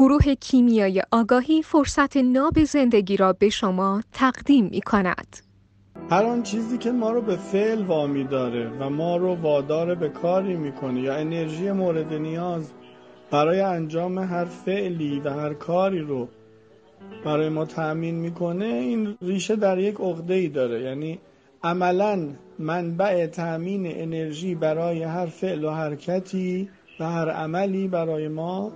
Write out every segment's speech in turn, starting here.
گروه کیمیای آگاهی فرصت ناب زندگی را به شما تقدیم می کند. هر آن چیزی که ما رو به فعل وامی داره و ما رو وادار به کاری می‌کنه یا انرژی مورد نیاز برای انجام هر فعلی و هر کاری رو برای ما تأمین می‌کنه این ریشه در یک عقده ای داره یعنی عملا منبع تأمین انرژی برای هر فعل و حرکتی و هر عملی برای ما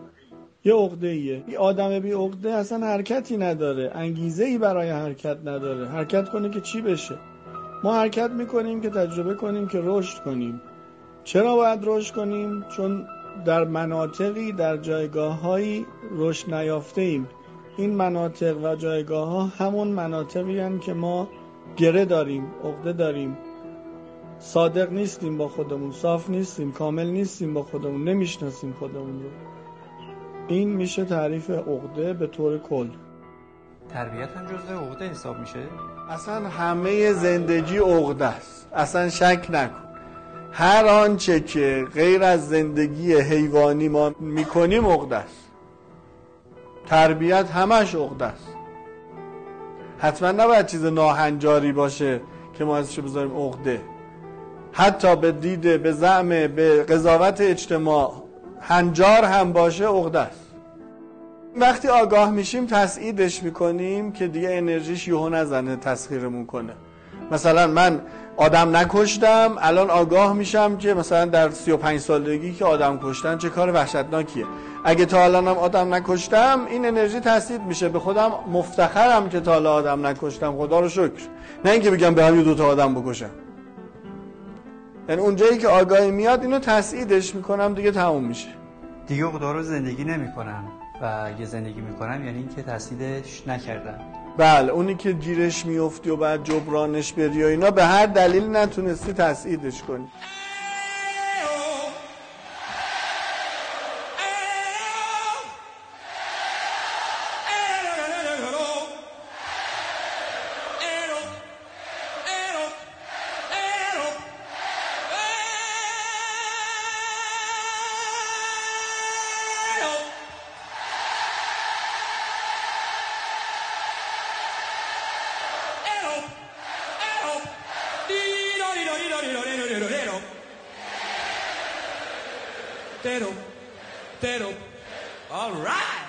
یه عقده ایه این آدم بی عقده اصلا حرکتی نداره. انگیزه ای برای حرکت نداره. حرکت کنه که چی بشه؟ ما حرکت می‌کنیم که تجربه کنیم که رشد کنیم. چرا باید رشد کنیم؟ چون در مناطقی در جایگاه هایی رشد نیافته ایم این مناطق و جایگاه ها همون مناطقی هن که ما گره داریم عقده داریم. صادق نیستیم با خودمون صاف نیستیم کامل نیستیم با خودمون نمی‌شناسیم خودمون رو. این میشه تعریف عقده به طور کل. تربیت هم جزء عقده حساب میشه؟ اصلا همه زندگی عقده است. اصلا شک نکن. هر آنچه که غیر از زندگی حیوانی ما می‌کنیم عقده است. تربیت همش عقده است. حتما نباید چیز ناهنجاری باشه که ما ازش بذاریم عقده. حتی به دیده به زعم به قضاوت اجتماع هنجار هم باشه عقده است. وقتی آگاه میشیم تسعیدش می‌کنیم که دیگه انرژیش یهو نزنه تسخیرمون کنه. مثلا من آدم نکشتم الان آگاه میشم که مثلا در 35 سالگی که آدم کشتن چه کار وحشتناکیه. اگه تا الانم آدم نکشتم این انرژی تسدید میشه. به خودم مفتخرم که تا حالا آدم نکشتم. خدا رو شکر. نه اینکه بگم به همین دو تا آدم بکشم یعنی اونجایی که آگاهی میاد اینو تسعیدش می‌کنم دیگه تموم میشه. دیگه خدا رو زندگی نمی‌کنم و اگه زندگی می‌کنم یعنی اینکه تسدیدش نکردم. بله اونی که گیرش میفتی و بعد جبرانش بری و اینا به هر دلیل نتونستی تسعیدش کنی. Tero, Tero. All right.